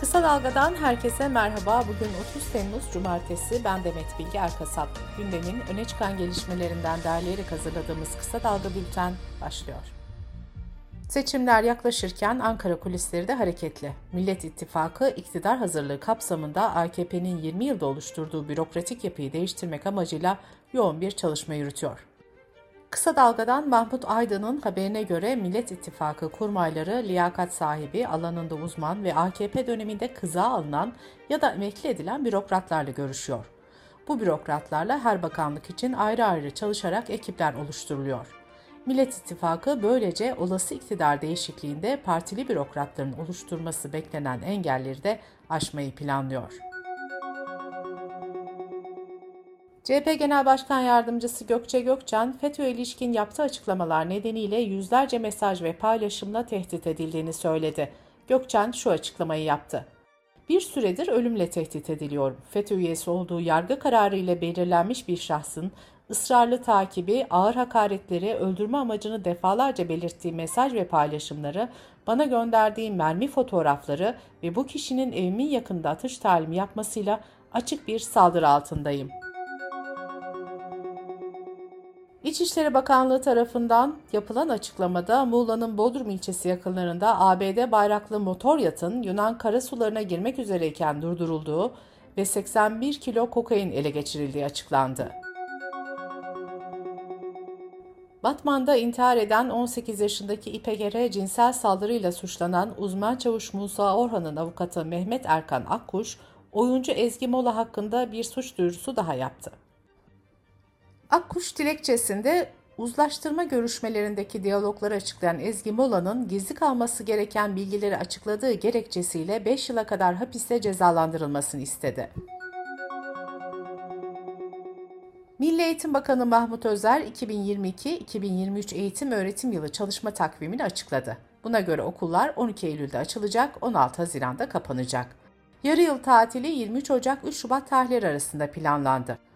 Kısa Dalga'dan herkese merhaba. Bugün 30 Temmuz Cumartesi. Ben Demet Bilge Erkasap. Gündemin öne çıkan gelişmelerinden derleyerek hazırladığımız Kısa Dalga Bülten başlıyor. Seçimler yaklaşırken Ankara kulisleri de hareketli. Millet İttifakı iktidar hazırlığı kapsamında AKP'nin 20 yılda oluşturduğu bürokratik yapıyı değiştirmek amacıyla yoğun bir çalışma yürütüyor. Kısa Dalga'dan Mahmut Aydın'ın haberine göre Millet İttifakı kurmayları liyakat sahibi, alanında uzman ve AKP döneminde kıza alınan ya da emekli edilen bürokratlarla görüşüyor. Bu bürokratlarla her bakanlık için ayrı ayrı çalışarak ekipler oluşturuluyor. Millet İttifakı böylece olası iktidar değişikliğinde partili bürokratların oluşturması beklenen engelleri de aşmayı planlıyor. CHP Genel Başkan Yardımcısı Gökçe Gökçen, FETÖ'ye ilişkin yaptığı açıklamalar nedeniyle yüzlerce mesaj ve paylaşımla tehdit edildiğini söyledi. Gökçen şu açıklamayı yaptı. Bir süredir ölümle tehdit ediliyorum. FETÖ üyesi olduğu yargı kararı ile belirlenmiş bir şahsın ısrarlı takibi, ağır hakaretleri, öldürme amacını defalarca belirttiği mesaj ve paylaşımları, bana gönderdiği mermi fotoğrafları ve bu kişinin evimin yakında atış talimi yapmasıyla açık bir saldırı altındayım.'' İçişleri Bakanlığı tarafından yapılan açıklamada Muğla'nın Bodrum ilçesi yakınlarında ABD bayraklı motor yatın Yunan karasularına girmek üzereyken durdurulduğu ve 81 kilo kokain ele geçirildiği açıklandı. Batman'da intihar eden 18 yaşındaki İPGR cinsel saldırıyla suçlanan uzman çavuş Musa Orhan'ın avukatı Mehmet Erkan Akkuş, oyuncu Ezgi Mola hakkında bir suç duyurusu daha yaptı. Akkuş dilekçesinde uzlaştırma görüşmelerindeki diyalogları açıklayan Ezgi Mola'nın gizli kalması gereken bilgileri açıkladığı gerekçesiyle 5 yıla kadar hapiste cezalandırılmasını istedi. Milli Eğitim Bakanı Mahmut Özer 2022-2023 eğitim öğretim yılı çalışma takvimini açıkladı. Buna göre okullar 12 Eylül'de açılacak, 16 Haziran'da kapanacak. Yarı yıl tatili 23 Ocak 3 Şubat tarihleri arasında planlandı.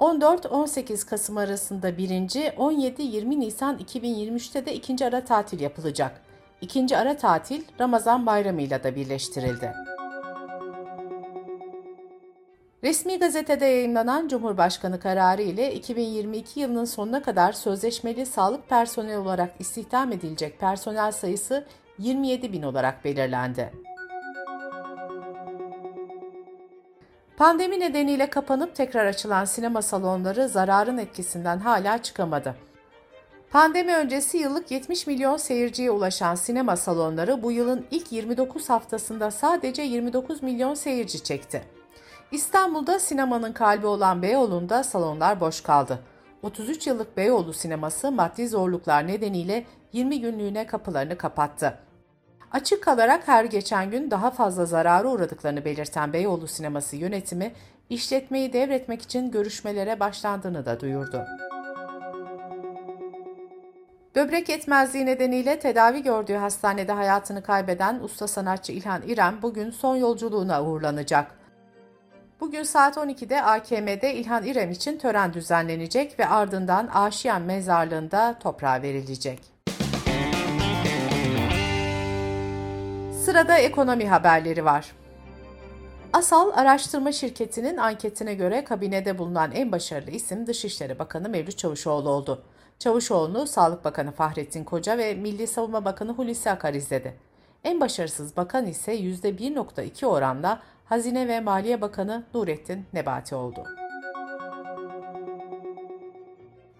14-18 Kasım arasında birinci, 17-20 Nisan 2023'te de ikinci ara tatil yapılacak. İkinci ara tatil Ramazan bayramı ile de birleştirildi. Resmi gazetede yayınlanan Cumhurbaşkanı kararı ile 2022 yılının sonuna kadar sözleşmeli sağlık personeli olarak istihdam edilecek personel sayısı 27 bin olarak belirlendi. Pandemi nedeniyle kapanıp tekrar açılan sinema salonları zararın etkisinden hala çıkamadı. Pandemi öncesi yıllık 70 milyon seyirciye ulaşan sinema salonları bu yılın ilk 29 haftasında sadece 29 milyon seyirci çekti. İstanbul'da sinemanın kalbi olan Beyoğlu'nda salonlar boş kaldı. 33 yıllık Beyoğlu sineması maddi zorluklar nedeniyle 20 günlüğüne kapılarını kapattı. Açık kalarak her geçen gün daha fazla zarara uğradıklarını belirten Beyoğlu Sineması yönetimi, işletmeyi devretmek için görüşmelere başlandığını da duyurdu. Böbrek yetmezliği nedeniyle tedavi gördüğü hastanede hayatını kaybeden usta sanatçı İlhan İrem bugün son yolculuğuna uğurlanacak. Bugün saat 12'de AKM'de İlhan İrem için tören düzenlenecek ve ardından Aşiyan Mezarlığı'nda toprağa verilecek. Sırada ekonomi haberleri var. Asal Araştırma Şirketi'nin anketine göre kabinede bulunan en başarılı isim Dışişleri Bakanı Mevlüt Çavuşoğlu oldu. Çavuşoğlu'nu Sağlık Bakanı Fahrettin Koca ve Milli Savunma Bakanı Hulusi Akar izledi. En başarısız bakan ise %1.2 oranla Hazine ve Maliye Bakanı Nurettin Nebati oldu.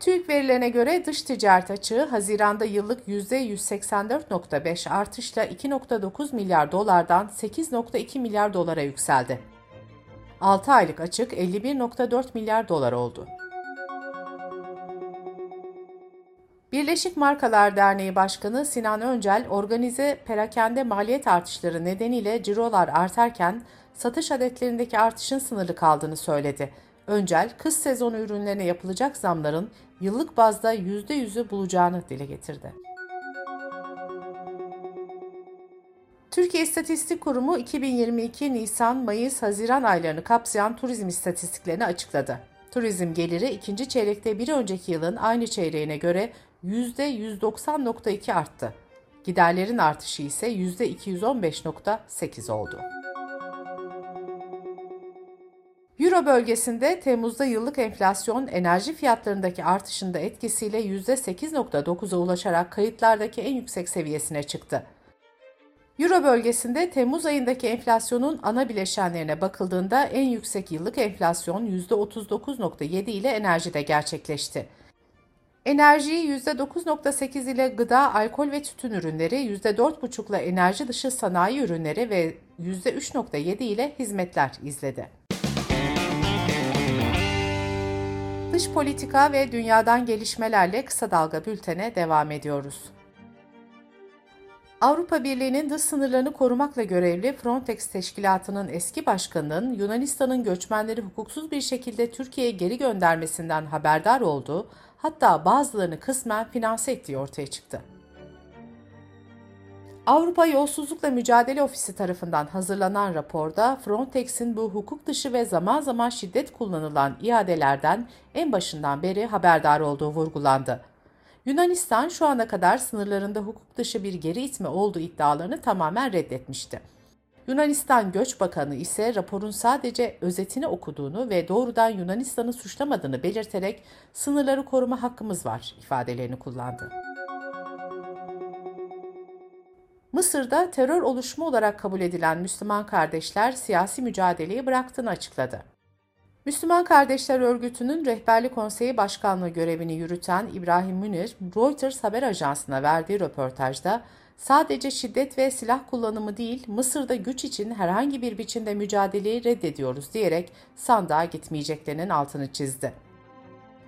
TÜİK verilerine göre dış ticaret açığı Haziran'da yıllık %184.5 artışla 2.9 milyar dolardan 8.2 milyar dolara yükseldi. 6 aylık açık 51.4 milyar dolar oldu. Birleşik Markalar Derneği Başkanı Sinan Öncel, organize perakende maliyet artışları nedeniyle cirolar artarken satış adetlerindeki artışın sınırlı kaldığını söyledi. Öncel, kış sezonu ürünlerine yapılacak zamların yıllık bazda %100'ü bulacağını dile getirdi. Türkiye İstatistik Kurumu 2022 Nisan-Mayıs-Haziran aylarını kapsayan turizm istatistiklerini açıkladı. Turizm geliri ikinci çeyrekte bir önceki yılın aynı çeyreğine göre %190.2 arttı. Giderlerin artışı ise %215.8 oldu. Euro bölgesinde Temmuz'da yıllık enflasyon enerji fiyatlarındaki artışında etkisiyle %8.9'a ulaşarak kayıtlardaki en yüksek seviyesine çıktı. Euro bölgesinde Temmuz ayındaki enflasyonun ana bileşenlerine bakıldığında en yüksek yıllık enflasyon %39.7 ile enerjide gerçekleşti. Enerjiyi %9.8 ile gıda, alkol ve tütün ürünleri, %4.5 ile enerji dışı sanayi ürünleri ve %3.7 ile hizmetler izledi. Dış politika ve dünyadan gelişmelerle kısa dalga bültene devam ediyoruz. Avrupa Birliği'nin dış sınırlarını korumakla görevli Frontex Teşkilatı'nın eski başkanının Yunanistan'ın göçmenleri hukuksuz bir şekilde Türkiye'ye geri göndermesinden haberdar olduğu, hatta bazılarını kısmen finanse ettiği ortaya çıktı. Avrupa Yolsuzlukla Mücadele Ofisi tarafından hazırlanan raporda Frontex'in bu hukuk dışı ve zaman zaman şiddet kullanılan iadelerden en başından beri haberdar olduğu vurgulandı. Yunanistan şu ana kadar sınırlarında hukuk dışı bir geri itme olduğu iddialarını tamamen reddetmişti. Yunanistan Göç Bakanı ise raporun sadece özetini okuduğunu ve doğrudan Yunanistan'ı suçlamadığını belirterek sınırları koruma hakkımız var ifadelerini kullandı. Mısır'da terör oluşumu olarak kabul edilen Müslüman kardeşler siyasi mücadeleyi bıraktığını açıkladı. Müslüman Kardeşler Örgütü'nün rehberlik konseyi başkanlığı görevini yürüten İbrahim Münir, Reuters haber ajansına verdiği röportajda sadece şiddet ve silah kullanımı değil, Mısır'da güç için herhangi bir biçimde mücadeleyi reddediyoruz diyerek sandığa gitmeyeceklerinin altını çizdi.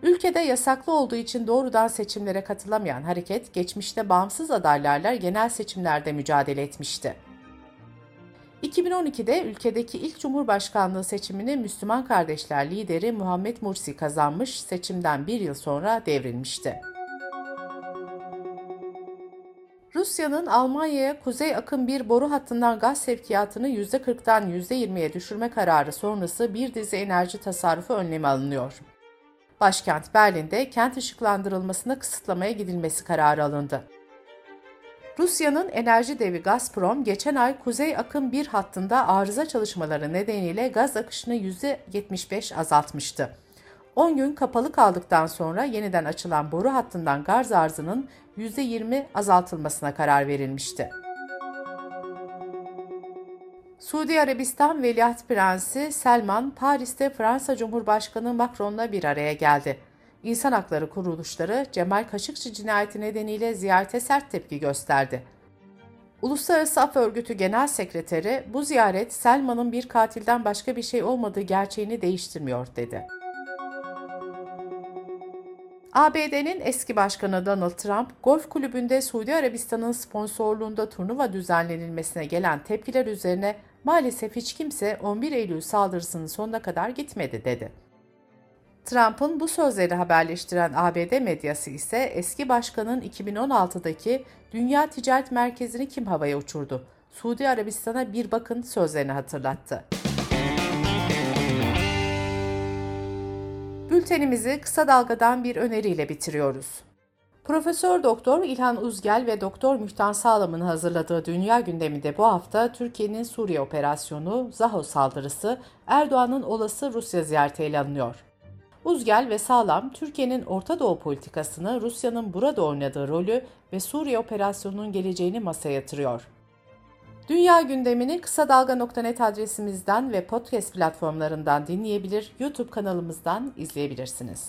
Ülkede yasaklı olduğu için doğrudan seçimlere katılamayan hareket, geçmişte bağımsız adaylarla genel seçimlerde mücadele etmişti. 2012'de ülkedeki ilk cumhurbaşkanlığı seçimini Müslüman Kardeşler lideri Muhammed Mursi kazanmış, seçimden bir yıl sonra devrilmişti. Rusya'nın Almanya'ya Kuzey Akım bir boru hattından gaz sevkiyatını %40'dan %20'ye düşürme kararı sonrası bir dizi enerji tasarrufu önlemi alınıyor. Başkent Berlin'de kent ışıklandırılmasına kısıtlamaya gidilmesi kararı alındı. Rusya'nın enerji devi Gazprom geçen ay Kuzey Akım 1 hattında arıza çalışmaları nedeniyle gaz akışını %75 azaltmıştı. 10 gün kapalı kaldıktan sonra yeniden açılan boru hattından gaz arzının %20 azaltılmasına karar verilmişti. Suudi Arabistan Veliaht Prensi Selman, Paris'te Fransa Cumhurbaşkanı Macron'la bir araya geldi. İnsan hakları kuruluşları Cemal Kaşıkçı cinayeti nedeniyle ziyarete sert tepki gösterdi. Uluslararası Af Örgütü Genel Sekreteri bu ziyaret Selman'ın bir katilden başka bir şey olmadığı gerçeğini değiştirmiyor dedi. ABD'nin eski başkanı Donald Trump, golf kulübünde Suudi Arabistan'ın sponsorluğunda turnuva düzenlenilmesine gelen tepkiler üzerine maalesef hiç kimse 11 Eylül saldırısının sonuna kadar gitmedi dedi. Trump'ın bu sözleri haberleştiren ABD medyası ise eski başkanın 2016'daki Dünya Ticaret Merkezi'ni kim havaya uçurdu? Suudi Arabistan'a bir bakın sözlerini hatırlattı. Bültenimizi kısa dalgadan bir öneriyle bitiriyoruz. Profesör Doktor İlhan Uzgel ve Doktor Mühtan Sağlam'ın hazırladığı dünya gündeminde bu hafta Türkiye'nin Suriye operasyonu, Zaho saldırısı, Erdoğan'ın olası Rusya ziyareti ele alınıyor. Uzgel ve Sağlam, Türkiye'nin Orta Doğu politikasını, Rusya'nın burada oynadığı rolü ve Suriye operasyonunun geleceğini masaya yatırıyor. Dünya gündemini kısa dalga.net adresimizden ve podcast platformlarından dinleyebilir, YouTube kanalımızdan izleyebilirsiniz.